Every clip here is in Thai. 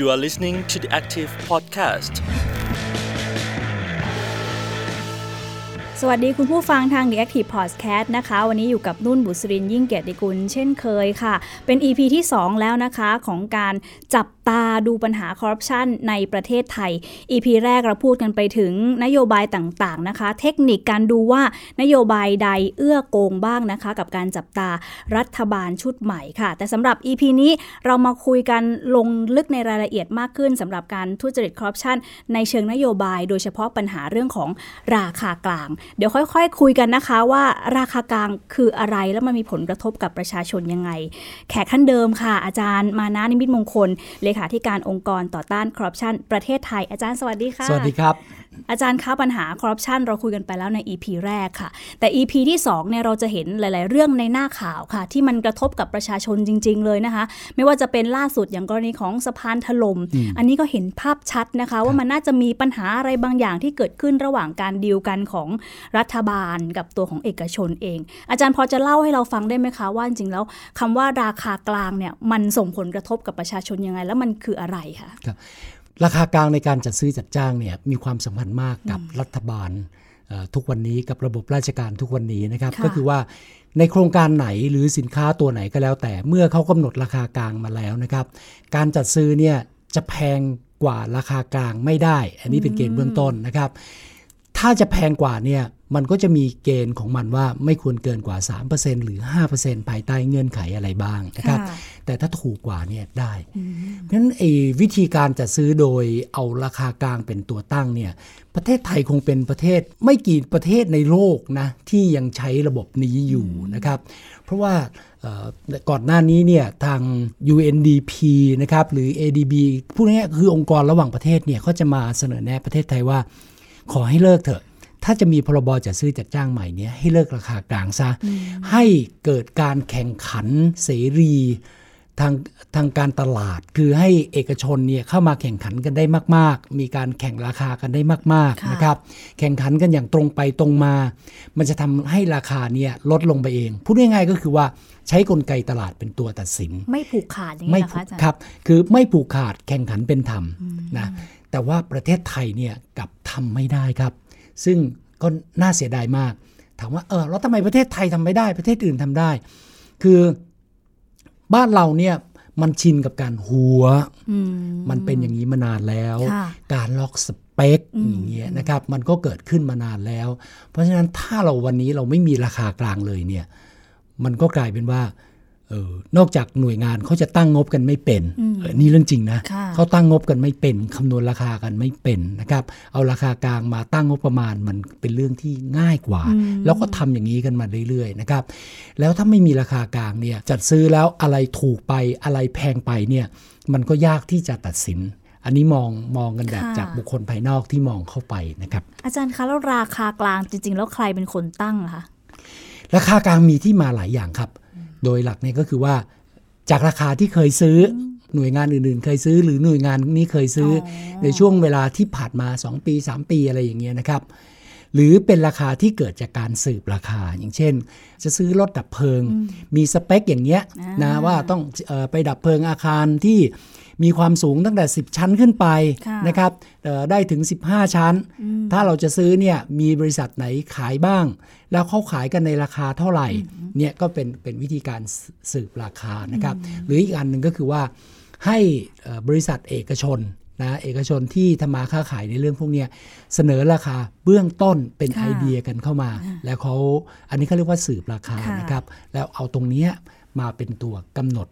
You are listening to the Active Podcast. สวัสดีคุณผู้ฟังทาง The Active Podcast นะคะ วันนี้อยู่กับนุ่นบุษรินยิ่งเกียรติกุลเช่นเคยค่ะ เป็น EP ที่ 2 แล้วนะคะของการจับ ตาดูปัญหาคอร์รัปชันในประเทศไทย EP แรกเราพูดกันไปถึงนโยบายต่างๆนะคะ เทคนิคการดูว่านโยบายใดเอื้อโกงบ้างนะคะ กับการจับตารัฐบาลชุดใหม่ค่ะ แต่สำหรับ EP นี้เรามาคุยกันลงลึกในรายละเอียดมากขึ้นสำหรับการทุจริตคอร์รัปชันในเชิงนโยบาย โดยเฉพาะปัญหาเรื่องของราคากลาง เดี๋ยวค่อยๆคุยกันนะคะว่าราคากลางคืออะไรแล้วมันมีผลกระทบกับประชาชนยังไง แขกท่านเดิมค่ะ อาจารย์มานะนิมิตมงคลเลขาธิการองค์กรต่อต้านคอร์รัปชันประเทศไทยอาจารย์สวัสดีค่ะ สวัสดีครับอาจารย์คะปัญหาคอร์รัปชันเราคุยกันไปแล้วใน EP แรกค่ะ แต่ EP ที่2เนี่ยเราจะเห็นหลาย ๆ เรื่องในหน้าข่าวค่ะ ที่มันกระทบกับประชาชนจริง ๆ เลยนะคะ ไม่ว่าจะเป็นล่าสุดอย่างกรณีของสะพานถลม่มอันนี้ก็เห็นภาพชัดนะคะ ว่ามันน่าจะมีปัญหาอะไรบางอย่างที่เกิดขึ้นระหว่างการดีลกันของรัฐบาลกับตัวของเอกชนเอง อาจารย์พอจะเล่าให้เราฟังได้ไหมคะว่าจริงๆแล้วคำว่าราคากลางเนี่ยมันส่งผลกระทบกับประชาชนยังไง แล้วมันคืออะไรคะค รับราคากลางในการจัดซื้อจัดจ้างเนี่ยมีความสำคัญมากกับรัฐบาลเอ่อทุกวันนี้กับระบบราชการทุกวันนี้นะครับค่ะก็คือว่าในโครงการไหนหรือสินค้าตัวไหนก็แล้ว แต่เมื่อเขากำหนดราคากลางมาแล้วนะครับ การจัดซื้อเนี่ยจะแพงกว่าราคากลางไม่ได้ อันนี้เป็นเกณฑ์เบื้องต้นนะครับ ถ้าจะแพงกว่าเนี่ย มันก็จะมีเกณฑ์ของมันว่าไม่ควรเกินกว่า 3%หรือ 5%ภายใต้เงื่อนไขอะไรบ้างนะครับค่ะแต่ถ้าถูกกว่าเนี่ยได้เพราะฉะนั้นไอ้วิธีการจัดซื้อโดยเอาราคากลางเป็นตัวตั้งเนี่ยประเทศไทยคงเป็นประเทศไม่กี่ประเทศในโลกนะที่ยังใช้ระบบนี้อยู่นะครับ เพราะว่าเอ่อก่อนหน้านี้เนี่ยทาง UNDP นะครับหรือ ADB พวกนี้คือองค์กรระหว่างประเทศเนี่ยเขาจะมาเสนอแนะประเทศไทยว่า ขอให้เลิกเถอะ ถ้าจะมีพรบจัดซื้อจัดจ้างใหม่เนี่ยให้เลิกราคากลางซะ ให้เกิดการแข่งขันเสรีทางทางการตลาดคือให้เอกชนเนี่ยเข้ามาแข่งขันกันได้มาก ๆ มีการแข่งราคากันได้มากค่ะๆนะครับ แข่งขันกันอย่างตรงไปตรงมา มันจะทำให้ราคาเนี่ยลดลงไปเอง พูดง่ายๆก็คือว่าใช้กลไกตลาดเป็นตัวตัดสิน ไม่ผูกขาดอย่างนี้ไม่นะคะอาจารย์ครับ คือไม่ผูกขาดแข่งขันเป็นธรรมนะแต่ว่าประเทศไทยเนี่ยกลับทำไม่ได้ครับ ซึ่งก็น่าเสียดายมาก ถามว่าเออแล้วทำไมประเทศไทยทำไม่ได้ ประเทศอื่นทำได้ คือบ้านเราเนี่ยมันชินกับการหัวอืมมันเป็นอย่างนี้มานานแล้วค่ะการล็อกสเปคอืมอย่างเงี้ยนะครับมันก็เกิดขึ้นมานานแล้ว เพราะฉะนั้นถ้าเราวันนี้เราไม่มีราคากลางเลยเนี่ย มันก็กลายเป็นว่าเออนอกจากหน่วยงานเขาจะตั้งงบกันไม่เป็นเออนี่เรื่องจริงนะค่ะเขาตั้งงบกันไม่เป็นคำนวณราคากันไม่เป็นนะครับ เอาราคากลางมาตั้งงบประมาณมันเป็นเรื่องที่ง่ายกว่า แล้วก็ทำอย่างนี้กันมาเรื่อยๆนะครับ แล้วถ้าไม่มีราคากลางเนี่ยจัดซื้อแล้วอะไรถูกไปอะไรแพงไปเนี่ยมันก็ยากที่จะตัดสินอันนี้มองมองกันแบบค่ะจากบุคคลภายนอกที่มองเข้าไปนะครับ อาจารย์คะแล้วราคากลางจริง ๆ แล้วใครเป็นคนตั้งอะคะราคากลางมีที่มาหลายอย่างครับ โดยหลักเนี่ยก็คือว่า จากราคาที่เคยซื้ออหน่วยงานอื่นๆ เคยซื้อหรือหน่วยงานนี้เคยซื้ออในช่วงเวลาที่ผ่านมา 2 ปี 3 ปีอะไรอย่างเงี้ยนะครับ หรือเป็นราคาที่เกิดจากการสืบราคา อย่างเช่น จะซื้อรถดับเพลิง มีสเปคอย่างเงี้ยนะว่าต้องเออไปดับเพลิงอาคารที่ มีความสูงตั้งแต่ 10 ชั้นขึ้นไปค่ะนะครับเอ่อได้ถึง 15 ชั้น ถ้าเราจะซื้อเนี่ยมีบริษัทไหนขายบ้าง แล้วเขาขายกันในราคาเท่าไหร่เนี่ยก็เป็นเป็นวิธีการสืบราคานะครับหรืออีกอันหนึ่งก็คือว่าให้เอ่อบริษัทเอกชนนะเอกชนที่ทำมาค้าขายในเรื่องพวกเนี้ยเสนอราคาเบื้องต้นเป็นค่ะไอเดียกันเข้ามา แล้วเขาอันนี้เขาเรียกว่าสืบราคาค่ะนะครับแล้วเอาตรงเนี้ยมาเป็นตัวกำหนด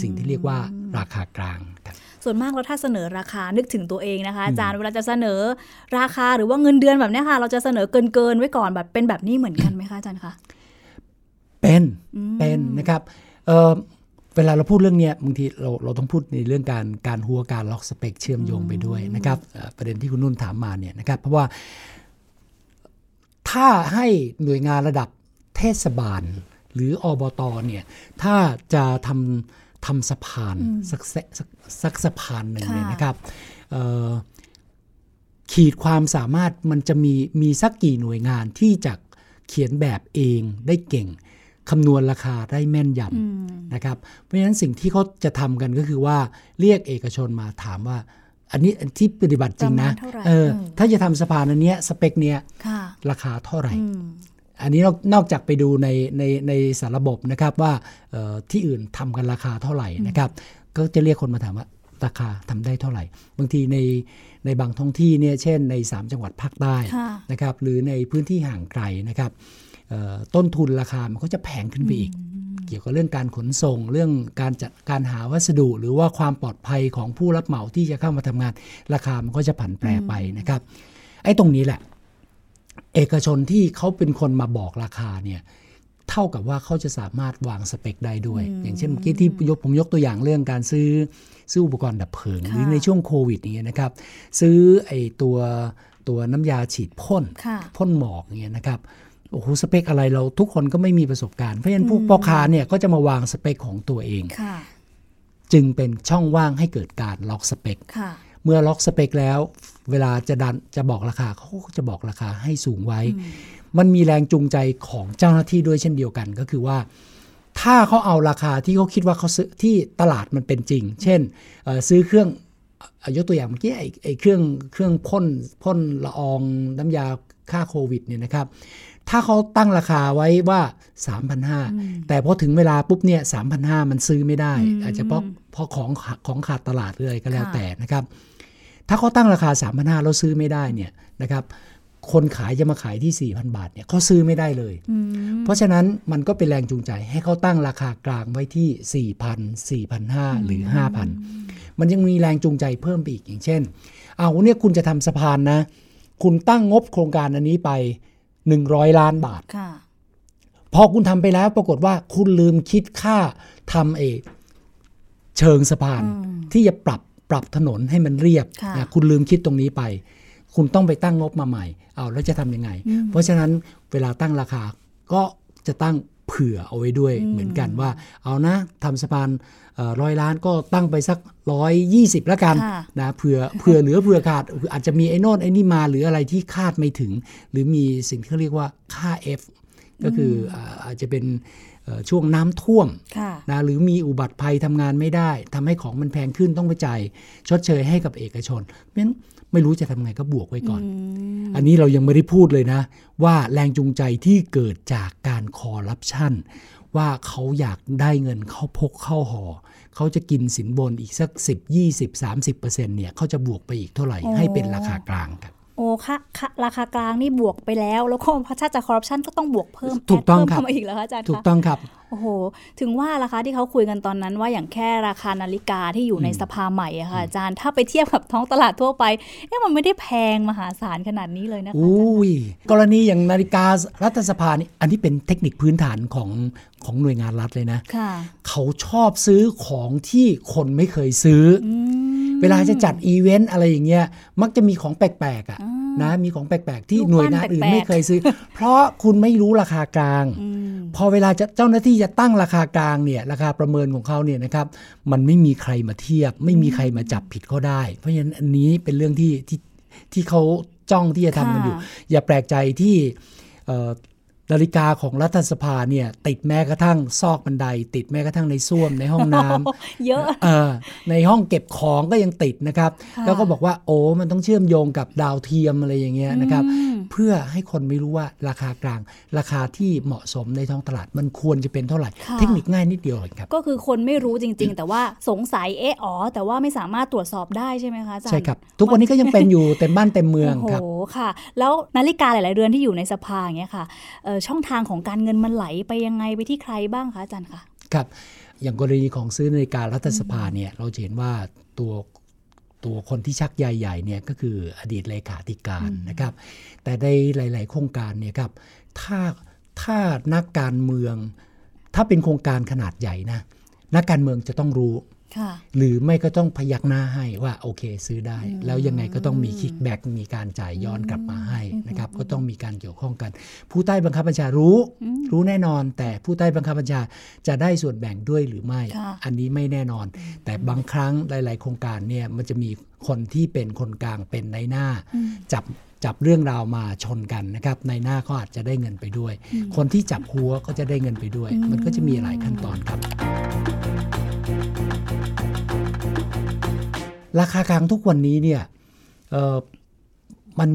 สิ่งที่เรียกว่าราคากลางครับส่วนมากแล้วถ้าเสนอราคานึกถึงตัวเองนะคะอาจารย์เวลาจะเสนอราคาหรือว่าเงินเดือนแบบเนี้ยค่ะเราจะเสนอเกินเกินๆไว้ก่อนแบบเป็นแบบนี้เหมือนกันไหมคะอาจารย์คะเป็นเป็นนะครับเอ่อเวลาเราพูดเรื่องเนี้ยบางทีเราเราต้องพูดในเรื่องการการหัวการล็อกสเปคเชื่อมโยงไปด้วยนะครับเอ่อประเด็นที่คุณนุ่นถามมาเนี่ยนะครับเพราะว่าถ้าให้หน่วยงานระดับเทศบาล หรืออบตเนี่ยถ้าจะทำทำสะพานสักเสสักสักสะพานหนึ่งเนี่ยค่ะนะครับเอ่อขีดความสามารถมันจะมีมีสักกี่หน่วยงานที่จะเขียนแบบเองได้เก่งคำนวณราคาได้แม่นยอืมำนะครับ เพราะฉะนั้นสิ่งที่เขาจะทำกันก็คือว่าเรียกเอกชนมาถามว่า อันนี้ที่ปฏิบัติจริงนะประมาณเท่าไหร่เออเออถ้าจะทำสะพานอันเนี้ยสเปคเนี้ยค่ะราคาเท่าไหร่ อืมอันนี้นอกนอกจากไปดูในในในสารระบบนะครับว่าเอ่อที่อื่นทำกันราคาเท่าไหร่นะครับ ก็จะเรียกคนมาถามว่าราคาทำได้เท่าไหร่ บางทีในในบางท้องที่เนี่ยเช่นใน 3 จังหวัดภาคใต้ค่ะนะครับหรือในพื้นที่ห่างไกลนะครับเอ่อต้นทุนราคามันก็จะแพงขึ้นไปอีก เกี่ยวกับเรื่องการขนส่งเรื่องการจัดการหาวัสดุ หรือว่าความปลอดภัยของผู้รับเหมาที่จะเข้ามาทำงาน ราคามันก็จะผันแปรไปนะครับ ไอ้ตรงนี้แหละ เอกชนที่เขาเป็นคนมาบอกราคาเนี่ยเท่ากับว่าเขาจะสามารถวางสเปคได้ด้วย อย่างเช่นเมื่อกี้ที่ยกผมยกตัวอย่างเรื่องการซื้อซื้ออุปกรณ์ดับเพลิงหรือในช่วงโควิดอย่างเงี้ยนะครับ ซื้อไอ้ตัวตัวน้ำยาฉีดพ่นค่ะพ่นหมอกอย่างเงี้ยนะครับโอ้โหสเปคอะไรเราทุกคนก็ไม่มีประสบการณ์เพราะฉะนั้นผู้พ่อค้าเนี่ยก็จะมาวางสเปคของตัวเองค่ะจึงเป็นช่องว่างให้เกิดการล็อกสเปคค่ะเมื่อล็อกสเปคแล้ว เวลาจะดันจะบอกราคาเขาก็จะบอกราคาให้สูงไว้ มันมีแรงจูงใจของเจ้าหน้าที่ด้วยเช่นเดียวกัน ก็คือว่า ถ้าเขาเอาราคาที่เขาคิดว่าเขาซื้อที่ตลาดมันเป็นจริง เช่นเอ่อซื้อเครื่องเอ่อยกตัวอย่างเมื่อกี้ไอ้ไอ้เครื่องเครื่องพ่นพ่นละอองน้ำยาฆ่าโควิดเนี่ยนะครับถ้าเขาตั้งราคาไว้ว่า 3,500 แต่พอถึงเวลาปุ๊บเนี่ย3,500 มันซื้อไม่ได้ อาจจะเพราะเพราะของขาของขาดตลาดหรืออะไรก็แล้วค่ะแต่นะครับ ถ้าเขาตั้งราคา3,500แล้วซื้อไม่ได้เนี่ยนะครับคนขายจะมาขายที่ 4,000 บาทเนี่ยเขาซื้อไม่ได้เลยอืมเพราะฉะนั้นมันก็เป็นแรงจูงใจให้เขาตั้งราคากลางไว้ที่ 4,000 4,500 หรือ 5,000 มันยังมีแรงจูงใจเพิ่มไปอีกอย่างเช่น เอาเนี่ยคุณจะทำสะพานนะ คุณตั้งงบโครงการอันนี้ไป 100 ล้านบาทค่ะพอคุณทำไปแล้วปรากฏว่าคุณลืมคิดค่าทำเอกเชิงสะพานที่จะปรับ ปรับถนนให้มันเรียบค่ะนะคุณลืมคิดตรงนี้ไป คุณต้องไปตั้งงบมาใหม่ เอาแล้วจะทำยังไง เพราะฉะนั้นเวลาตั้งราคาก็จะตั้งเผื่อเอาไว้ด้วยเหมือนกันว่า เอานะทำสะพานร้อยล้านก็ตั้งไปสักร้อยยี่สิบแล้วกันค่ะนะเผื่อเผื่อเหลือเผื่อขาดอาจจะมีไอ้โน่นไอ้นี่มาหรืออะไรที่คาดไม่ถึง หรือมีสิ่งที่เขาเรียกว่าค่า F ก็คืออ่าอาจจะเป็นเอ่อ ช่วงน้ำท่วมค่ะนะหรือมีอุบัติภัยทำงานไม่ได้ทำให้ของมันแพงขึ้นต้องไปจ่ายชดเชยให้กับเอกชนเพราะฉะนั้นไม่รู้จะทำไงก็บวกไว้ก่อนอันนี้เรายังไม่ได้พูดเลยนะ ว่าแรงจูงใจที่เกิดจากการคอร์รัปชันว่าเขาอยากได้เงินเข้าพกเข้าหอ เขาจะกินสินบนอีกสัก 10 20 30เปอร์เซ็นต์เนี่ยเขาจะบวกไปอีกเท่าไหร่โอ้ให้เป็นราคากลางครับ โอ้ค่ะค่ะราคากลางนี่บวกไปแล้ว แล้วก็ถ้าจะคอร์รัปชันก็ต้องบวกเพิ่มถูกต้องแดครับเพิ่มเข้ามาอีกแล้วคะอาจารย์ถูกคะต้องครับโอ้โห ถึงว่าราคาที่เขาคุยกันตอนนั้นว่าอย่างแค่ราคานาฬิกาที่อยู่ในสภาใหม่อะค่ะอาจารย์ถ้าไปเทียบกับท้องตลาดทั่วไปเอ๊ะมันไม่ได้แพงมหาศาลขนาดนี้เลยนะคะอาจารย์อุ้ยกรณีอย่างนาฬิการัฐสภานี่อันนี้เป็นเทคนิคพื้นฐานของของหน่วยงานรัฐเลยนะค่ะเขาชอบซื้อของที่คนไม่เคยซื้อออืมเวลาจะจัดอีเวนต์อะไรอย่างเงี้ยมักจะมีของแปลกๆอะนะมีของแปลกๆ ที่รูปหน่วยงานอื่นปั้นแปลกๆไม่เคยซื้อ เพราะคุณไม่รู้ราคากลางอืมพอเวลาจะเจ้าหน้าที่จะตั้งราคากลางเนี่ยราคาประเมินของเขาเนี่ยนะครับมันไม่มีใครมาเทียบ ไม่มีใครมาจับผิดเขาได้ เพราะฉะนั้นอันนี้เป็นเรื่องที่ที่ที่เขาจ้องที่จะทำกันอยู่ค่ะอย่าแปลกใจที่เอ่อ นาฬิกาของรัฐสภาเนี่ยติดแม้กระทั่งซอกบันได ติดแม้กระทั่งในส้วมในห้องน้ำเยอะเออในห้องเก็บของก็ยังติดนะครับค่ะแล้วก็บอกว่าโอ้มันต้องเชื่อมโยงกับดาวเทียมอะไรอย่างเงี้ยนะครับอืม เพื่อให้คนไม่รู้ว่าราคากลาง ราคาที่เหมาะสมในท้องตลาดมันควรจะเป็นเท่าไหร่ค่ะเทคนิคง่ายนิดเดียวเองครับ ก็คือคนไม่รู้จริง ๆ แต่ว่าสงสัยเอะอ๋อ แต่ว่าไม่สามารถตรวจสอบได้ใช่ไหมคะอาจารย์ใช่ครับ ทุกวันนี้ก็ยังเป็นอยู่เต็มบ้านเต็มเมืองโอ้ครับโหค่ะ แล้วนาฬิกาหลาย ๆ เรือนที่อยู่ในสภาอย่างเงี้ยค่ะเอ่อช่องทางของการเงินมันไหลไปยังไงไปที่ใครบ้างคะอาจารย์คะครับอย่างกรณีของซื้อนาฬิการัฐสภาเนี่ยเราจะเห็นว่าตัว ตัวคนที่ชักใหญ่ๆเนี่ยก็คืออดีตเลขาธิการนะครับ แต่ในหลาย ๆ โครงการเนี่ยครับถ้าถ้านักการเมือง ถ้าเป็นโครงการขนาดใหญ่นะนักการเมืองจะต้องรู้ค่ะ หรือไม่ก็ต้องพยักหน้าให้ว่าโอเคซื้อได้ แล้วยังไงก็ต้องมีคิกแบ็กมีการจ่ายย้อนกลับมาให้นะครับก็ต้องมีการเกี่ยวข้องกัน ผู้ใต้บังคับบัญชารู้ รู้แน่นอน แต่ผู้ใต้บังคับบัญชาจะได้ส่วนแบ่งด้วยหรือไม่ค่ะอันนี้ไม่แน่นอน แต่บางครั้งหลาย ๆ โครงการเนี่ยมันจะมีคนที่เป็นคนกลางเป็นในหน้า จับจับเรื่องราวมาชนกันนะครับในหน้าก็อาจจะได้เงินไปด้วย คนที่จับหัวก็จะได้เงินไปด้วย มันก็จะมีหลายขั้นตอนครับ ราคากลางทุกวันนี้เนี่ยเอ่อมัน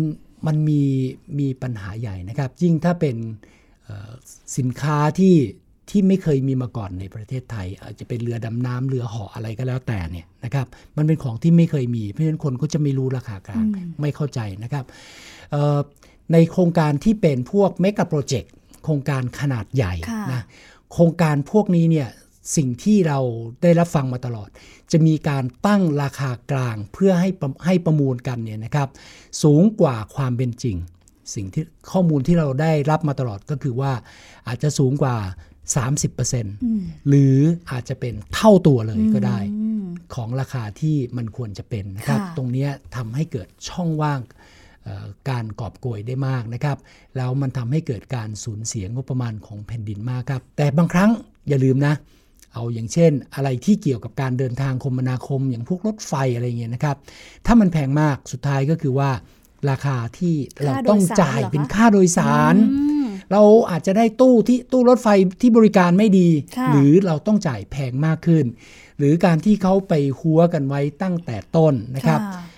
มันมีมีปัญหาใหญ่นะครับ ยิ่งถ้าเป็นเอ่อสินค้าที่ที่ไม่เคยมีมาก่อนในประเทศไทย อาจจะเป็นเรือดำน้ำเรือเหาะอะไรก็แล้วแต่เนี่ยนะครับมันเป็นของที่ไม่เคยมี เพราะฉะนั้นคนก็จะไม่รู้ราคากลางไม่เข้าใจนะครับเอ่อในโครงการที่เป็นพวกเมกะโปรเจกต์โครงการขนาดใหญ่ค่ะนะโครงการพวกนี้เนี่ย สิ่งที่เราได้รับฟังมาตลอด จะมีการตั้งราคากลางเพื่อให้ประให้ประมูลกันเนี่ยนะครับ สูงกว่าความเป็นจริง สิ่งที่ข้อมูลที่เราได้รับมาตลอดก็คือว่าอาจจะสูงกว่า 30%หรืออาจจะเป็นเท่าตัวเลยก็ได้ ของราคาที่มันควรจะเป็นนะครับค่ะตรงเนี้ยทำให้เกิดช่องว่างเอ่อการกอบโกยได้มากนะครับ แล้วมันทำให้เกิดการสูญเสียงบประมาณของแผ่นดินมากครับ แต่บางครั้งอย่าลืมนะ เอาอย่างเช่น อะไรที่เกี่ยวกับการเดินทางคมนาคม อย่างพวกรถไฟอะไรเงี้ยนะครับ ถ้ามันแพงมากสุดท้ายก็คือว่า ราคาที่เราต้องจ่ายค่าโดยสารเหรอคะเป็นค่าโดยสารอืมเราอาจจะได้ตู้ที่ตู้รถไฟที่บริการไม่ดีค่ะหรือเราต้องจ่ายแพงมากขึ้น หรือการที่เขาไปหัวกันไว้ตั้งแต่ต้นนะครับะ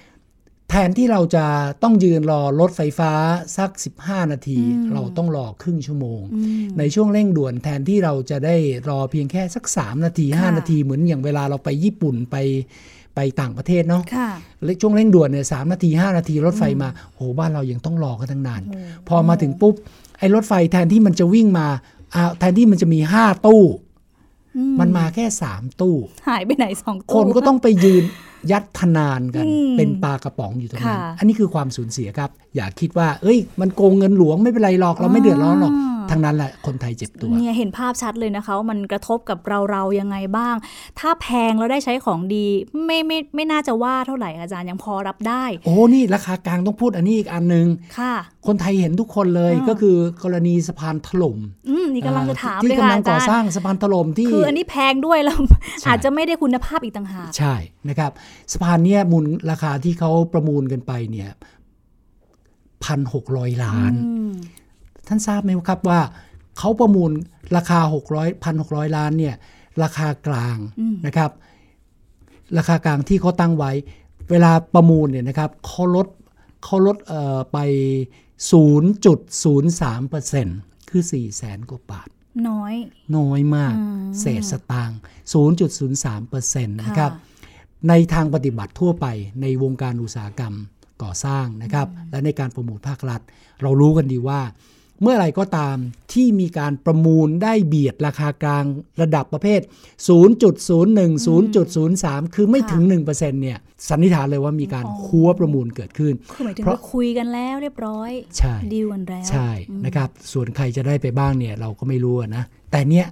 แทนที่เราจะต้องยืนรอรถไฟฟ้าสัก 15 นาทีอืมเราต้องรอครึ่งชั่วโมงอืมในช่วงเร่งด่วนแทนที่เราจะได้รอเพียงแค่สัก 3 นาทีค่ะ5นาทีเหมือนอย่างเวลาเราไปญี่ปุ่นไปไปต่างประเทศเนาะค่ะและช่วงเร่งด่วนเนี่ยสามนาที 5 นาทีรถไฟมาโหบ้านเรายังต้องรอกันตั้งนานโอ้พอมาถึงปุ๊บ ไอ้รถไฟแทนที่มันจะวิ่งมาอ่าแทนที่มันจะมี 5 ตู้อืมันมาแค่ 3 ตู้ หายไปไหนสองคนก็ต้องไปยืน ยัดทนานกันอืมเป็นปลากระป๋องอยู่ตรงนั้นค่ะอันนี้คือความสูญเสียครับ อย่าคิดว่า เอ้ย มันโกงเงินหลวงไม่เป็นไรหรอกเราไม่เดือดร้อนหรอกอ่าทั้งนั้นแหละคนไทยเจ็บตัวเนี่ยเห็นภาพชัดเลยนะคะว่ามันกระทบกับเราเรายังไงบ้าง ถ้าแพงแล้วได้ใช้ของดีไม่ไม่ไม่น่าจะว่าเท่าไหร่อาจารย์ยังพอรับได้ โอ้นี่ราคากลางต้องพูดอันนี้อีกอันหนึ่งค่ะ คนไทยเห็นทุกคนเลยอ่าก็คือกรณีสะพานถล่มอืมนี่กำลังจะถามที่เลยค่ะกำลังอาก่อจารย์สร้างสะพานถล่มที่คืออันนี้แพงด้วยแล้วใช่อาจจะไม่ได้คุณภาพอีกต่างหากใช่นะครับสะพานเนี้ยมูลราคาที่เขาประมูลกันไปเนี่ยพันหกร้อยล้านอืมท่านทราบไหมครับว่าเขาประมูลราคา600 1,600ล้านเนี่ยราคากลางนะครับ ราคากลางที่เขาตั้งไว้ เวลาประมูลเนี่ยนะครับเขาลดเขาลดเอ่อไป 0.03%คือ4 0 0แสนกว่าบาท น้อย น้อยมากอืมเศษสตางค์0.03%นะครับค่ะ ในทางปฏิบัติทั่วไปในวงการอุตสาหกรรมก่อสร้างนะครับ และในการประมูลภาครัฐ เรารู้กันดีว่า เมื่อไหร่ก็ตามที่มีการประมูลได้เบียดราคากลางระดับประเภท 0.01 0.03 คือไม่ถึง 1%เนี่ยสันนิษฐานเลยว่ามีการอ๋อคัวประมูลเกิดขึ้น คือหมายถึงเพราะว่าคุยกันแล้วเรียบร้อยใช่ดีลกันแล้ว ใช่นะครับ ส่วนใครจะได้ไปบ้างเนี่ยเราก็ไม่รู้อะนะ แต่เนี้ย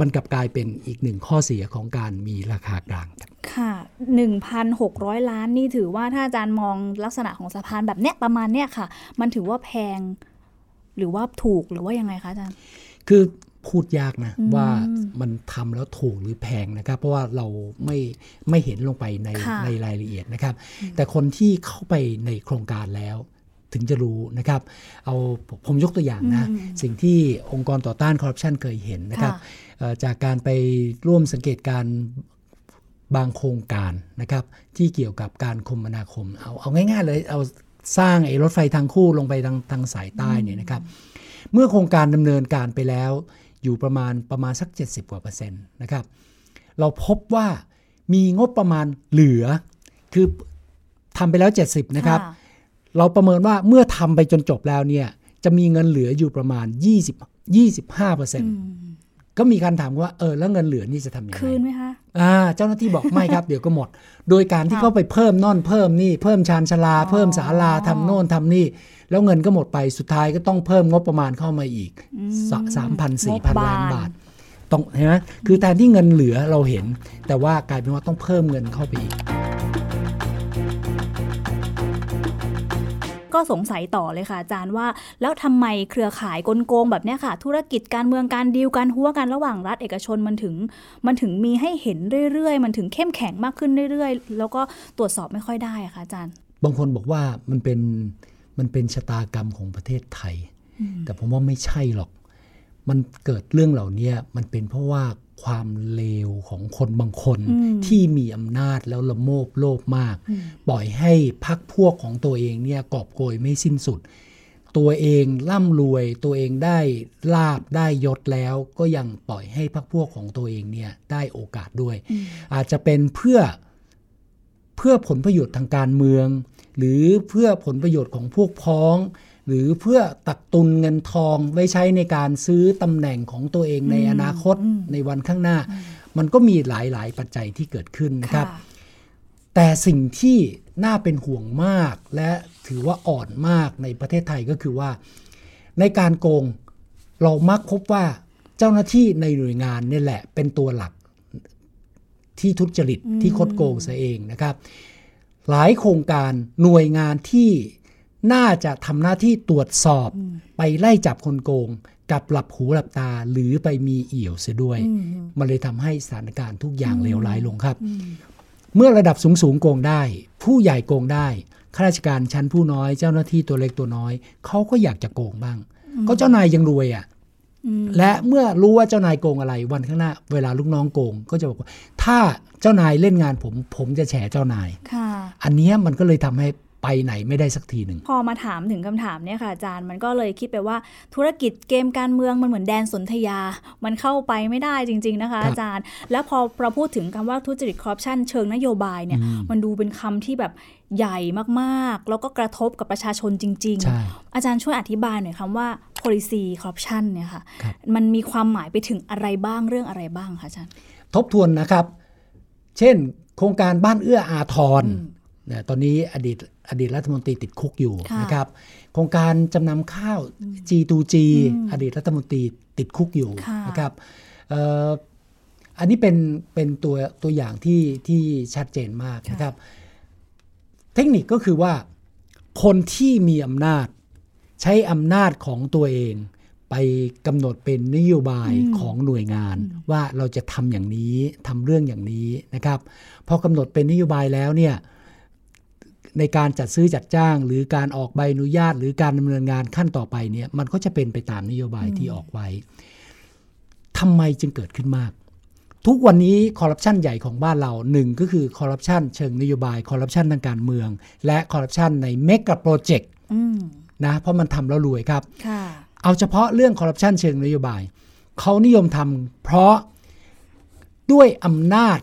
มันกลับกลายเป็นอีกหนึ่งข้อเสียของการมีราคากลางครับค่ะ 1,600 ล้านนี่ถือว่าถ้าอาจารย์มองลักษณะของสะพานแบบเนี้ยประมาณเนี้ยค่ะ มันถือว่าแพง หรือว่าถูกหรือว่ายังไงคะอาจารย์ คือพูดยากนะอืมว่ามันทำแล้วถูกหรือแพงนะครับ เพราะว่าเราไม่ไม่เห็นลงไปในค่ะในรายละเอียดนะครับ แต่คนที่เข้าไปในโครงการแล้ว ถึงจะรู้นะครับ เอาผมยกตัวอย่างนะอืมสิ่งที่องค์กรต่อต้านคอร์รัปชันเคยเห็นนะครับค่ะเอ่อจากการไปร่วมสังเกตการณ์บางโครงการนะครับที่เกี่ยวกับการคมนาคม เอาเอาง่ายๆเลยเอาสร้างไอ้รถไฟทางคู่ลงไปทางทางสายใต้เนี่ยนะครับ เมื่อโครงการดำเนินการไปแล้ว อยู่ประมาณประมาณสัก 70 กว่าเปอร์เซ็นต์นะครับ เราพบว่ามีงบประมาณเหลือ คือทำไปแล้ว 70 นะครับค่ะ เราประเมินว่าเมื่อทำไปจนจบแล้วเนี่ย จะมีเงินเหลืออยู่ประมาณ 20 25เปอร์เซ็นอืต์มก็มีการถามว่าเออแล้วเงินเหลือนี่จะทำยังไงคืนไหมคะอ่าเจ้าหน้าที่บอกไม่ครับเดี๋ยวก็หมด โดยการที่ค่ะเขาไปเพิ่มน่อนเพิ่มนี่เพิ่มชานชาลาอ๋อเพิ่มศาลาทำโน่นทำนี่ แล้วเงินก็หมดไปสุดท้ายก็ต้องเพิ่มงบประมาณเข้ามาอีกสามพันสี่พันล้านบาทต้องเห็นไหมคือแทนที่เงินเหลือเราเห็น แต่ว่ากลายเป็นว่าต้องเพิ่มเงินเข้าไปอีก ก็สงสัยต่อเลยค่ะอาจารย์ว่า แล้วทำไมเครือข่ายกลโกงแบบนี้ค่ะ ธุรกิจการเมืองการดีลการหัวกันระหว่างรัฐเอกชนมันถึง มันถึงมีให้เห็นเรื่อยๆ มันถึงเข้มแข็งมากขึ้นเรื่อยๆ แล้วก็ตรวจสอบไม่ค่อยได้ค่ะอาจารย์ บางคนบอกว่ามันเป็นมันเป็นชะตากรรมของประเทศไทย แต่ผมว่าไม่ใช่หรอก มันเกิดเรื่องเหล่านี้มันเป็นเพราะว่า ความเลวของคนบางคนอืมที่มีอำนาจแล้วละโมบโลภมาก ปล่อยให้พักพวกของตัวเองเนี่ยกอบโกยไม่สิ้นสุด ตัวเองร่ำรวยตัวเองได้ลาบได้ยศแล้ว ก็ยังปล่อยให้พักพวกของตัวเองเนี่ยได้โอกาสด้วย อาจจะเป็นเพื่อเพื่อผลประโยชน์ทางการเมือง หรือเพื่อผลประโยชน์ของพวกพ้อง หรือเพื่อตักตุนเงินทองไว้ใช้ในการซื้อตำแหน่งของตัวเองในอนาคตในวันข้างหน้า มันก็มีหลายๆ ปัจจัยที่เกิดขึ้นนะครับค่ะแต่สิ่งที่น่าเป็นห่วงมาก และถือว่าอ่อนมากในประเทศไทยก็คือว่า ในการโกงเรามักพบว่าเจ้าหน้าที่ในหน่วยงานนี่แหละ เป็นตัวหลักที่ทุจริตที่คดโกงซะเองนะครับ หลายโครงการหน่วยงานที่ น่าจะทำหน้าที่ตรวจสอบไปไล่จับคนโกงกลับหลับหูหลับตาหรือไปมีเอี่ยวเสียด้วย มันเลยทำให้สถานการณ์ทุกอย่างเลวร้ายลงครับ เมื่อระดับสูงสูงๆโกงได้ ผู้ใหญ่โกงได้ข้าราชการชั้นผู้น้อยเจ้าหน้าที่ตัวเล็กตัวน้อยเขาก็อยากจะโกงบ้าง ก็เจ้านายยังรวยอะและเมื่อรู้ว่าเจ้านายโกงอะไรวันข้างหน้า เวลาลูกน้องโกง ก็จะบอกว่าถ้าเจ้านายเล่นงานผม ผมจะแฉเจ้านายค่ะอันเนี้ยมันก็เลยทำให้ ไปไหนไม่ได้สักทีหนึ่ง พอมาถามถึงคำถามเนี่ยค่ะอาจารย์มันก็เลยคิดไปว่าธุรกิจเกมการเมืองมันเหมือนแดนสนธยา มันเข้าไปไม่ได้จริง ๆนะคะครับอาจารย์ แล้วพอเราพูดถึงคำว่าทุจริตคอร์รัปชันเชิงนโยบายเนี่ยมันดูเป็นคำที่แบบใหญ่มากๆ แล้วก็กระทบกับประชาชนจริงใช่ๆอาจารย์ช่วยอธิบายหน่อยคำว่า policy corruption เนี่ยค่ะครับมันมีความหมายไปถึงอะไรบ้างเรื่องอะไรบ้างคะอาจารย์ ทบทวนนะครับ เช่น โครงการบ้านเอื้ออาทรเนี่ยตอนนี้อดีต อดีตรัฐมนตรีติดคุกอยู่ค่ะนะครับโครงการจำนำข้าว G2G อดีตรัฐมนตรีติดคุกอยู่ค่ะนะครับเอ่ออันนี้เป็นเป็นตัวตัวอย่างที่ที่ชัดเจนมากนะครับ เทคนิคก็คือว่า คนที่มีอำนาจ ใช้อำนาจของตัวเองไปกำหนดเป็นนโยบายของหน่วยงาน ว่าเราจะทำอย่างนี้ทำเรื่องอย่างนี้นะครับพอกำหนดเป็นนโยบายแล้วเนี่ย ในการจัดซื้อจัดจ้าง หรือการออกใบอนุญาต หรือการดำเนินงานขั้นต่อไปเนี่ยมันก็จะเป็นไปตามนโยบายที่ออกไว้ทำไมจึงเกิดขึ้นมาก ทุกวันนี้คอร์รัปชันใหญ่ของบ้านเราหนึ่งก็คือคอร์รัปชันเชิงนโยบายคอร์รัปชันทางการเมือง และคอร์รัปชันในเมกะโปรเจกต์อืมนะเพราะมันทำแล้วรวยครับค่ะเอาเฉพาะเรื่องคอร์รัปชันเชิงนโยบายเขานิยมทำเพราะด้วยอำนาจ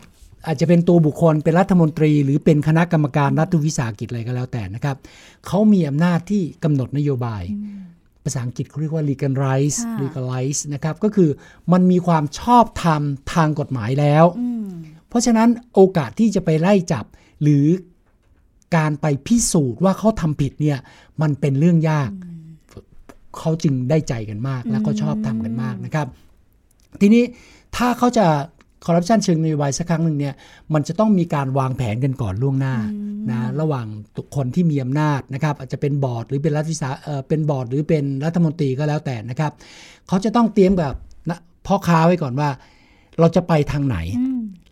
อาจจะเป็นตัวบุคคลเป็นรัฐมนตรี หรือเป็นคณะกรรมการรัฐวิสาหกิจอะไรก็แล้วแต่นะครับเขามีอำนาจที่กำหนดนโยบาย ภาษาอังกฤษเขาเรียกว่า legalize ค่ะ legalize นะครับก็คือมันมีความชอบธรรมทางกฎหมายแล้วอืมเพราะฉะนั้นโอกาสที่จะไปไล่จับหรือการไปพิสูจน์ว่าเขาทำผิดเนี่ยมันเป็นเรื่องยากเขาจึงได้ใจกันมาก แล้วก็ชอบทำกันมากนะครับ ทีนี้ถ้าเขาจะ คอร์รัปชันเชิงนโยบายสักครั้งหนึ่งเนี่ยมันจะต้องมีการวางแผนกันก่อนล่วงหน้านะระหว่างคนที่มีอำนาจนะครับอาจจะเป็นบอร์ดหรือเป็นรัฐวิสาเอ่อเป็นบอร์ดหรือเป็นรัฐมนตรีก็แล้วแต่นะครับเขาจะต้องเตรียมกับนะพ่อค้าไว้ก่อนว่า เราจะไปทางไหน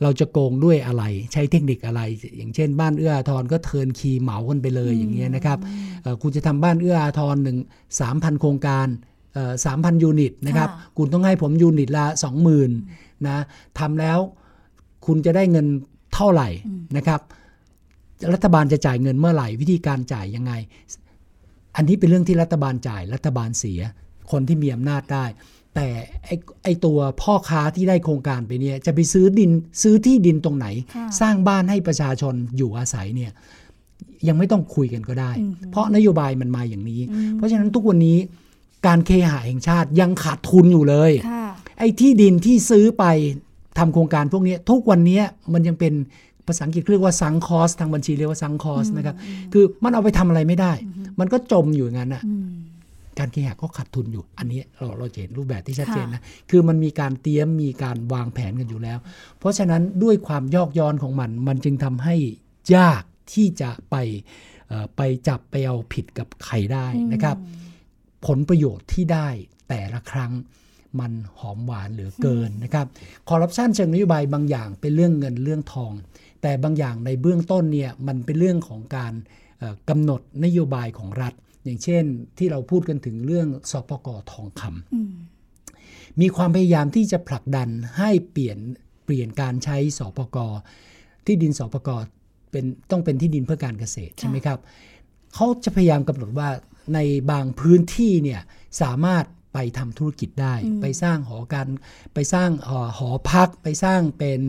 เราจะโกงด้วยอะไร ใช้เทคนิคอะไร อย่างเช่น บ้านเอื้ออาทรก็เทิร์นคีย์เหมากันไปเลยอย่างเงี้ยนะครับเอ่อคุณจะทำบ้านเอื้ออาทรหนึ่งสามพันโครงการสามพันยูนิตนะครับค่ะคุณต้องให้ผมยูนิตละสองหมื่น นะทำแล้วคุณจะได้เงินเท่าไหร่นะครับ รัฐบาลจะจ่ายเงินเมื่อไหร่ วิธีการจ่ายยังไง อันนี้เป็นเรื่องที่รัฐบาลจ่าย รัฐบาลเสีย คนที่มีอำนาจได้ แต่ไอ้ไอตัวพ่อค้าที่ได้โครงการไปเนี่ยจะไปซื้อดินซื้อที่ดินตรงไหนค่ะสร้างบ้านให้ประชาชนอยู่อาศัยเนี่ยยังไม่ต้องคุยกันก็ได้อืมเพราะนโยบายมันมาอย่างนี้ เพราะฉะนั้นทุกวันนี้การเคหะแห่งชาติยังขาดทุนอยู่เลย ค่ะ ไอ้ที่ดินที่ซื้อไปทำโครงการพวกนี้ทุกวันนี้มันยังเป็นภาษาอังกฤษเรียกว่าซังคอสทางบัญชีเรียกว่าซังคอสนะครับ คือมันเอาไปทำอะไรไม่ได้ มันก็จมอยู่อย่างนั้นน่ะอืมการเคหะก็ขาดทุนอยู่ อันนี้เราเราจะเห็นรูปแบบที่ชัดเจนค่ะนะ คือมันมีการเตรียมมีการวางแผนกันอยู่แล้ว เพราะฉะนั้นด้วยความยอกย้อนของมัน มันจึงทำให้ยากที่จะไปเอ่อไปจับไปเอาผิดกับใครได้นะครับ ผลประโยชน์ที่ได้แต่ละครั้ง มันหอมหวานเหลือเกินนะครับคอร์รัปชันเชิงนโยบายบางอย่างเป็นเรื่องเงินเรื่องทอง แต่บางอย่างในเบื้องต้นเนี่ยมันเป็นเรื่องของการเอ่อกำหนดนโยบายของรัฐ อย่างเช่นที่เราพูดกันถึงเรื่องสปกทองคำอืมมีความพยายามที่จะผลักดันให้เปลี่ยนเปลี่ยนการใช้สปกที่ดินสปกเป็นต้องเป็นที่ดินเพื่อการเกษตรใช่ไหมครับเขาจะพยายามกำหนดว่าในบางพื้นที่เนี่ยสามารถ ไปทำธุรกิจได้ ไปสร้างหอการไปสร้างเอ่อหอพัก ไปสร้างเป็น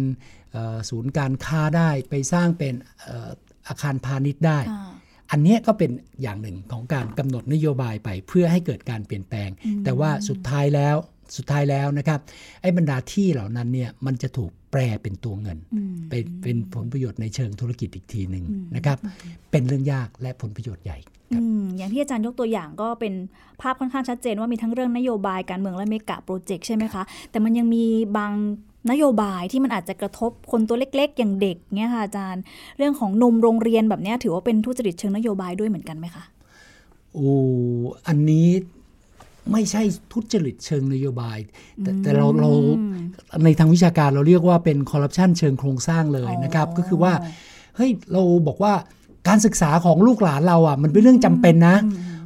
เอ่อศูนย์การค้าได้ ไปสร้างเป็นเอ่ออาคารพาณิชย์ได้ค่ะอันเนี้ยก็เป็นอย่างหนึ่งของการกำหนดนโยบายไปเพื่อให้เกิดการเปลี่ยนแปลง แต่ว่าสุดท้ายแล้วสุดท้ายแล้วนะครับ ไอ้บรรดาที่เหล่านั้นเนี่ยมันจะถูกแปลเป็นตัวเงินอืมเป็นเป็นผลประโยชน์ในเชิงธุรกิจอีกทีหนึ่งนะครับ เป็นเรื่องยากและผลประโยชน์ใหญ่ อืมอย่างที่อาจารย์ยกตัวอย่างก็เป็นภาพค่อนข้างชัดเจนว่ามีทั้งเรื่องนโยบายการเมืองและเมกะโปรเจกต์ใช่ไหมคะ แต่มันยังมีบางนโยบายที่มันอาจจะกระทบคนตัวเล็ก ๆ อย่างเด็กเนี่ยค่ะอาจารย์ เรื่องของนมโรงเรียนแบบเนี้ยถือว่าเป็นทุจริตเชิงนโยบายด้วยเหมือนกันไหมคะโอ้อันนี้ไม่ใช่ทุจริตเชิงนโยบาย แต่แต่เราเราในทางวิชาการเราเรียกว่าเป็นคอร์รัปชันเชิงโครงสร้างเลยนะครับอ๋อก็คือว่าเฮ้ยเราบอกว่า การศึกษาของลูกหลานเราอะมันเป็นเรื่องจำเป็นนะ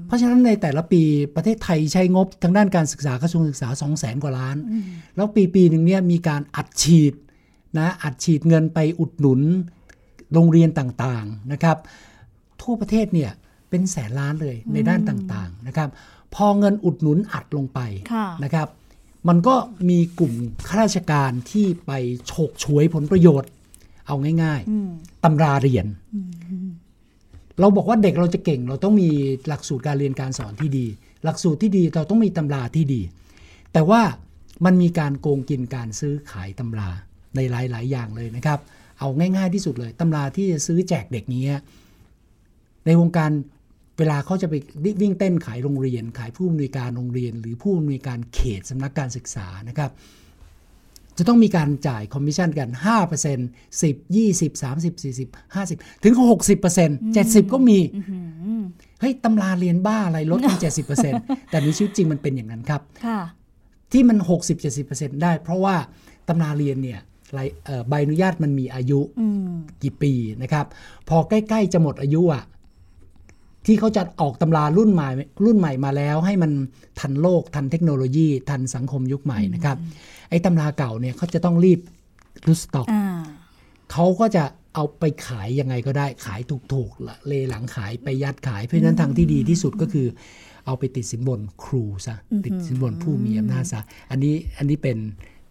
เพราะฉะนั้นในแต่ละปีประเทศไทยใช้งบทางด้านการศึกษากระทรวงศึกษา 2 0 0แสนกว่าล้าน แล้วปีปีหนึ่งเนี่ยมีการอัดฉีดนะอัดฉีดเงินไปอุดหนุนโรงเรียนต่างๆนะครับ ทั่วประเทศเนี่ยเป็นแสนล้านเลยในด้านต่างๆนะครับ พอเงินอุดหนุนอัดลงไปค่ะนะครับ มันก็มีกลุ่มข้าราชการที่ไปโฉกฉวยผลประโยชน์ เอาง่ายอืมๆตำราเรียน เราบอกว่าเด็กเราจะเก่ง เราต้องมีหลักสูตรการเรียนการสอนที่ดี หลักสูตรที่ดีเราต้องมีตำราที่ดี แต่ว่ามันมีการโกงกินการซื้อขายตำราในหลาย ๆ อย่างเลยนะครับ เอาง่าย ๆ ที่สุดเลยตำราที่จะซื้อแจกเด็กนี้ในวงการเวลาเขาจะไปวิ่งเต้นขายโรงเรียน ขายผู้อำนวยการโรงเรียน หรือผู้อำนวยการเขตสำนักการศึกษานะครับ จะต้องมีการจ่ายคอมมิชชั่นกัน 5% 10 20 30 40 50 ถึง 60% 70 ก็มี เฮ้ย ตำราเรียนบ้าอะไรลดเป็น70%แต่ในชีวิตจริงมันเป็นอย่างนั้นครับค่ะที่มัน 60-70%ได้ เพราะว่าตำราเรียนเนี่ยรายเอ่อใบอนุญาตมันมีอายุอืมกี่ปีนะครับ พอใกล้ ๆ จะหมดอายุอะ ที่เขาจะออกตำรารุ่นใหม่รุ่นใหม่มาแล้ว ให้มันทันโลกทันเทคโนโลยี ทันสังคมยุคใหม่นะครับไอ้ตำราเก่าเนี่ยเขาจะต้องรีบรูสต็อกอ่าเขาก็จะเอาไปขายยังไงก็ได้ขายถูกๆละเลหลังขายไปยัดขาย เพราะฉะนั้นทางที่ดีที่สุดก็คือเอาไปติดสินบนครูซะติดสินบนผู้มีอำนาจซะอันนี้อันนี้เป็น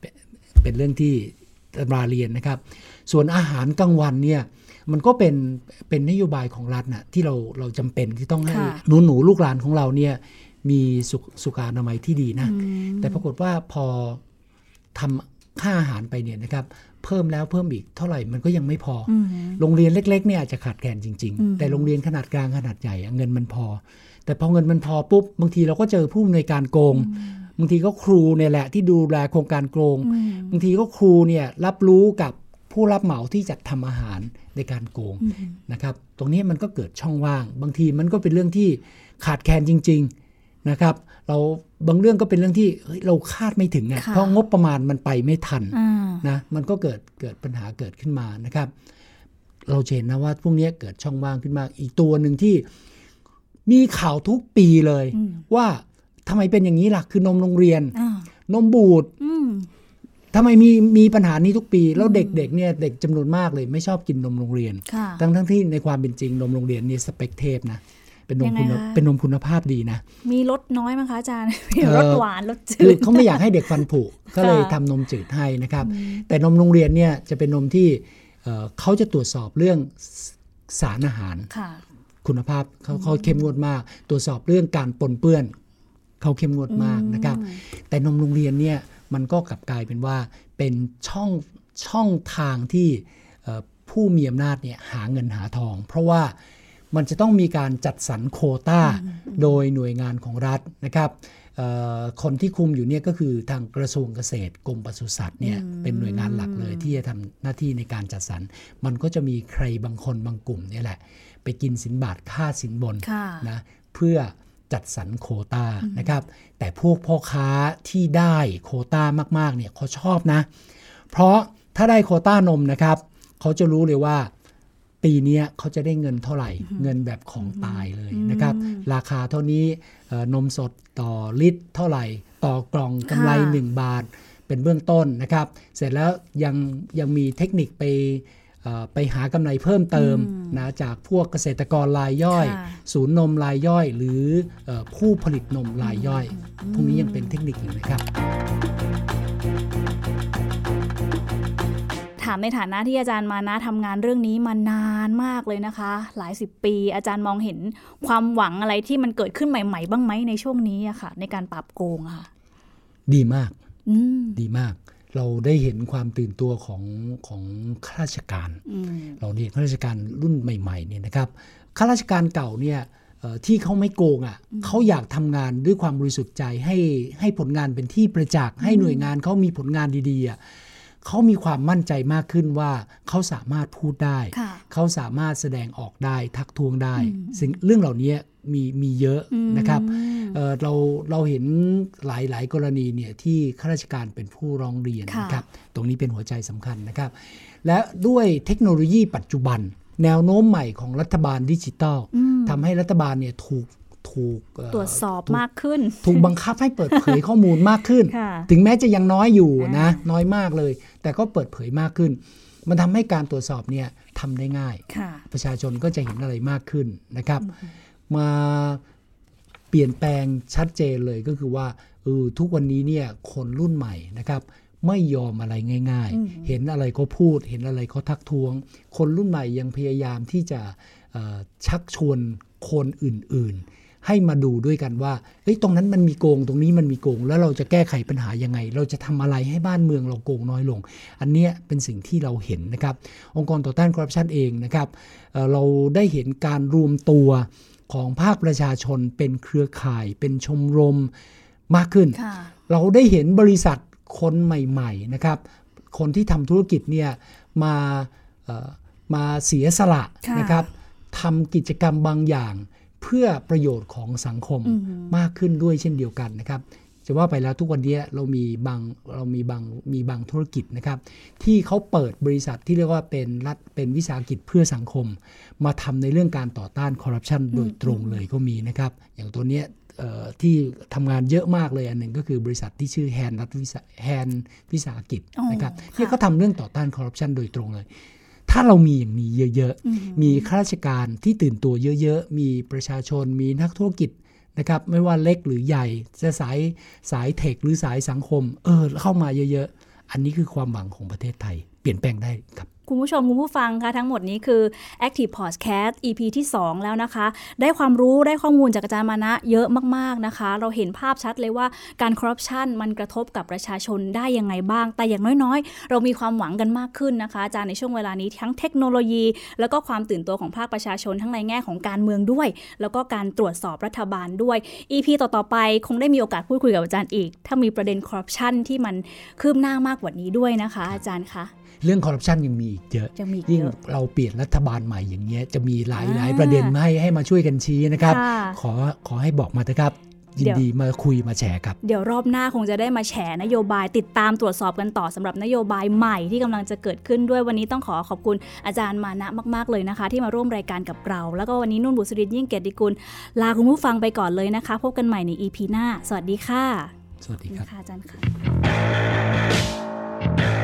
เป็นเป็นเรื่องที่ตำราเรียนนะครับ ส่วนอาหารกลางวันเนี่ย มันก็เป็นเป็นนโยบายของรัฐนะที่เราเราจำเป็นที่ต้องให้ค่ะหนูหนูๆลูกหลานของเราเนี่ยมีสุขสุขอนามัยที่ดีนะ แต่ปรากฏว่าพอทำค่าอาหารไปเนี่ยนะครับเพิ่มแล้วเพิ่มอีกเท่าไหร่มันก็ยังไม่พออโรงเรียนเล็ก ๆ เนี่ยอาจจะขาดแคลนจริง ๆ แต่โรงเรียนขนาดกลางขนาดใหญ่อะเงินมันพอ แต่พอเงินมันพอปุ๊บบางทีเราก็เจอผู้อำนวยการโกงบางทีก็ครูเนี่ยแหละที่ดูแลโครงการโกงบางทีก็ครูเนี่ยรับรู้กับ ผู้รับเหมาที่จัดทำอาหารในการโกงนะครับ ตรงนี้มันก็เกิดช่องว่าง บางทีมันก็เป็นเรื่องที่ขาดแคลนจริง ๆนะครับ เราบางเรื่องก็เป็นเรื่องที่เฮ้ยเราคาดไม่ถึงอะค่ะเพราะงบประมาณมันไปไม่ทันอ่านะมันก็เกิดเกิดปัญหาเกิดขึ้นมานะครับ เราจะเห็นนะว่าพวกนี้เกิดช่องว่างขึ้นมา อีกตัวหนึ่งที่มีข่าวทุกปีเลย ว่าทำไมเป็นอย่างนี้ล่ะคือนมโรงเรียนอ่านมบูดอืม ทำไมมีมีปัญหานี้ทุกปี แล้วเด็กๆเนี่ยเด็กจำนวนมากเลยไม่ชอบกินนมโรงเรียนค่ะทั้งทั้งที่ในความเป็นจริงนมโรงเรียนนี่สเปคเทพนะเป็นนมยังไงคุณคะเป็นนมคุณภาพดีนะ มีรสน้อยมั้งคะอาจารย์มีเอ่อรสหวานรสจืคือดเขาไม่อยากให้เด็กฟันผุก็เลยทำนมจืดให้นะครับ แต่นมโรงเรียนเนี่ยจะเป็นนมที่เอ่อเขาจะตรวจสอบเรื่องสสารอาหารค่ะคุณภาพเขาเขาเข้มงวดมาก ตรวจสอบเรื่องการปนเปื้อนเขาเข้มงวดมากนะครับ แต่นมโรงเรียนเนี่ย มันก็กลับกลายเป็นว่าเป็นช่องช่องทางที่เอ่อผู้มีอำนาจเนี่ยหาเงินหาทอง เพราะว่ามันจะต้องมีการจัดสรรโควต้าโดยหน่วยงานของรัฐนะครับเอ่อคนที่คุมอยู่เนี่ยก็คือทางกระทรวงเกษตรกรมปศุสัตว์เนี่ยเป็นหน่วยงานหลักเลยที่จะทำหน้าที่ในการจัดสรร มันก็จะมีใครบางคนบางกลุ่มเนี่ยแหละ ไปกินสินบาทค่าสินบนค่ะนะเพื่อ จัดสรรโควตานะครับ แต่พวกพ่อค้าที่ได้โควต้ามากๆเนี่ยเขาชอบนะ เพราะถ้าได้โควต้านมนะครับ เขาจะรู้เลยว่าปีเนี้ยเขาจะได้เงินเท่าไหร่ เงินแบบของตายเลยนะครับ ราคาเท่านี้เอ่อนมสดต่อลิตรเท่าไหร่ ต่อกล่องกำไรค่ะ1บาท เป็นเบื้องต้นนะครับ เสร็จแล้วยังยังมีเทคนิคไปเอ่อ ไปหากำไรเพิ่มเติมนะจากพวกเกษตรกรรายย่อยค่ะศูนย์นมรายย่อย หรือเออผู้ผลิตนมรายย่อย พวกนี้ยังเป็นเทคนิคอยู่นะครับ ถามในฐานะที่อาจารย์มานะทำงานเรื่องนี้มานานมากเลยนะคะ หลายสิบปี อาจารย์มองเห็นความหวังอะไรที่มันเกิดขึ้นใหม่ ๆ บ้างไหมในช่วงนี้อะค่ะ ในการปราบโกงอะค่ะ ดีมากอืมดีมาก เราได้เห็นความตื่นตัวของของข้าราชการอืมเราเนี่ยข้าราชการรุ่นใหม่ๆเนี่ยนะครับข้าราชการเก่าเนี่ยเอ่อที่เขาไม่โกงอะเขาอยากทำงานด้วยความบริสุทธิ์ใจให้ให้ผลงานเป็นที่ประจักษ์ให้หน่วยงานเขามีผลงานดีๆอะเขามีความมั่นใจมากขึ้นว่าเขาสามารถพูดได้ค่ะเขาสามารถแสดงออกได้ทักท้วงได้ สิ่งเรื่องเหล่านี้ มีมีเยอะนะครับเอ่อเราเราเห็นหลายหลายกรณีเนี่ยที่ข้าราชการเป็นผู้ร้องเรียนค่ะนะครับตรงนี้เป็นหัวใจสำคัญนะครับ และด้วยเทคโนโลยีปัจจุบัน แนวโน้มใหม่ของรัฐบาลดิจิทัลทำให้รัฐบาลเนี่ยถูกถูกเอ่อตรวจสอบถูกมากขึ้น ถูกบังคับให้เปิดเผยข้อมูลมากขึ้นค่ะถึงแม้จะยังน้อยอยู่นะน้อยมากเลย แต่ก็เปิดเผยมากขึ้น มันทำให้การตรวจสอบเนี่ยทำได้ง่ายค่ะประชาชนก็จะเห็นอะไรมากขึ้นนะครับ มาเปลี่ยนแปลงชัดเจนเลยก็คือว่าเออทุกวันนี้เนี่ยคนรุ่นใหม่นะครับ ไม่ยอมอะไรง่าย ๆ เห็นอะไรก็พูด เห็นอะไรก็ทักท้วง คนรุ่นใหม่ยังพยายามที่จะเอ่อชักชวนคนอื่นๆ ให้มาดูด้วยกันว่าเฮ้ยตรงนั้นมันมีโกงตรงนี้มันมีโกง แล้วเราจะแก้ไขปัญหายังไง เราจะทำอะไรให้บ้านเมืองเราโกงน้อยลง อันเนี้ยเป็นสิ่งที่เราเห็นนะครับ องค์กรต่อต้านคอร์รัปชันเองนะครับเอ่อเราได้เห็นการรวมตัว ของภาคประชาชนเป็นเครือข่ายเป็นชมรมมากขึ้นค่ะเราได้เห็นบริษัทคนใหม่ๆนะครับ คนที่ทำธุรกิจเนี่ยมาเอ่อมาเสียสละค่ะนะครับทำกิจกรรมบางอย่างเพื่อประโยชน์ของสังคมมากขึ้นด้วยเช่นเดียวกันนะครับ จะว่าไปแล้วทุกวันนี้เรามีบางเรามีบางมีบางธุรกิจนะครับ ที่เขาเปิดบริษัทที่เรียกว่าเป็นรัฐเป็นวิสาหกิจเพื่อสังคม มาทำในเรื่องการต่อต้านคอร์รัปชันโดยตรงเลยก็มีนะครับ อย่างตัวเนี้ยเอ่อที่ทำงานเยอะมากเลยอันหนึ่งก็คือบริษัทที่ชื่อแฮนรัฐวิสาแฮนวิสาหกิจอ๋อนะครับค่ะที่เขาทำเรื่องต่อต้านคอร์รัปชันโดยตรงเลย ถ้าเรามีอย่างนี้เยอะๆ มีข้าราชการที่ตื่นตัวเยอะๆ มีประชาชนมีนักธุรกิจ นะครับไม่ว่าเล็กหรือใหญ่จะสายสายเทคหรือสายสังคม เออเข้ามาเยอะๆ อันนี้คือความหวังของประเทศไทย เปลี่ยนแปลงได้ครับ คุณผู้ชม คุณผู้ฟังคะทั้งหมดนี้คือ Active Podcast EP ที่ 2 แล้วนะคะ ได้ความรู้ได้ข้อมูลจากอาจารย์มานะเยอะมากๆนะคะ เราเห็นภาพชัดเลยว่าการคอร์รัปชันมันกระทบกับประชาชนได้ยังไงบ้าง แต่อย่างน้อยๆ เรามีความหวังกันมากขึ้นนะคะ อาจารย์ในช่วงเวลานี้ทั้งเทคโนโลยี แล้วก็ความตื่นตัวของภาคประชาชนทั้งในแง่ของการเมืองด้วย แล้วก็การตรวจสอบรัฐบาลด้วย EP ต่อๆไป คงได้มีโอกาสพูดคุยกับอาจารย์อีก ถ้ามีประเด็นคอร์รัปชันที่มันคืบหน้ามากกว่านี้ด้วยนะคะ อาจารย์คะ เรื่องคอร์รัปชันยังมีอีกเยอะยังมีอีกยิ่งเยอะเราเปลี่ยนรัฐบาลใหม่อย่างเงี้ยจะมีหลายอ่าหลายประเด็นมาให้ให้มาช่วยกันชี้นะครับค่ะขอขอให้บอกมาเถอะครับยินเดี๋ยวดีมาคุยมาแชร์ครับเดี๋ยวรอบหน้าคงจะได้มาแฉนโยบายติดตามตรวจสอบกันต่อสำหรับนโยบายใหม่ที่กำลังจะเกิดขึ้นด้วยวันนี้ต้องขอขอบคุณอาจารย์มานะมาก ๆ เลยนะคะ ที่มาร่วมรายการกับเรา แล้วก็วันนี้นุ่นบุษรินยิ่งเกียรติกุลลาคุณผู้ฟังไปก่อนเลยนะคะ พบกันใหม่ใน EP หน้า สวัสดีค่ะ สวัสดีครับค่ะอาจารย์ค่ะ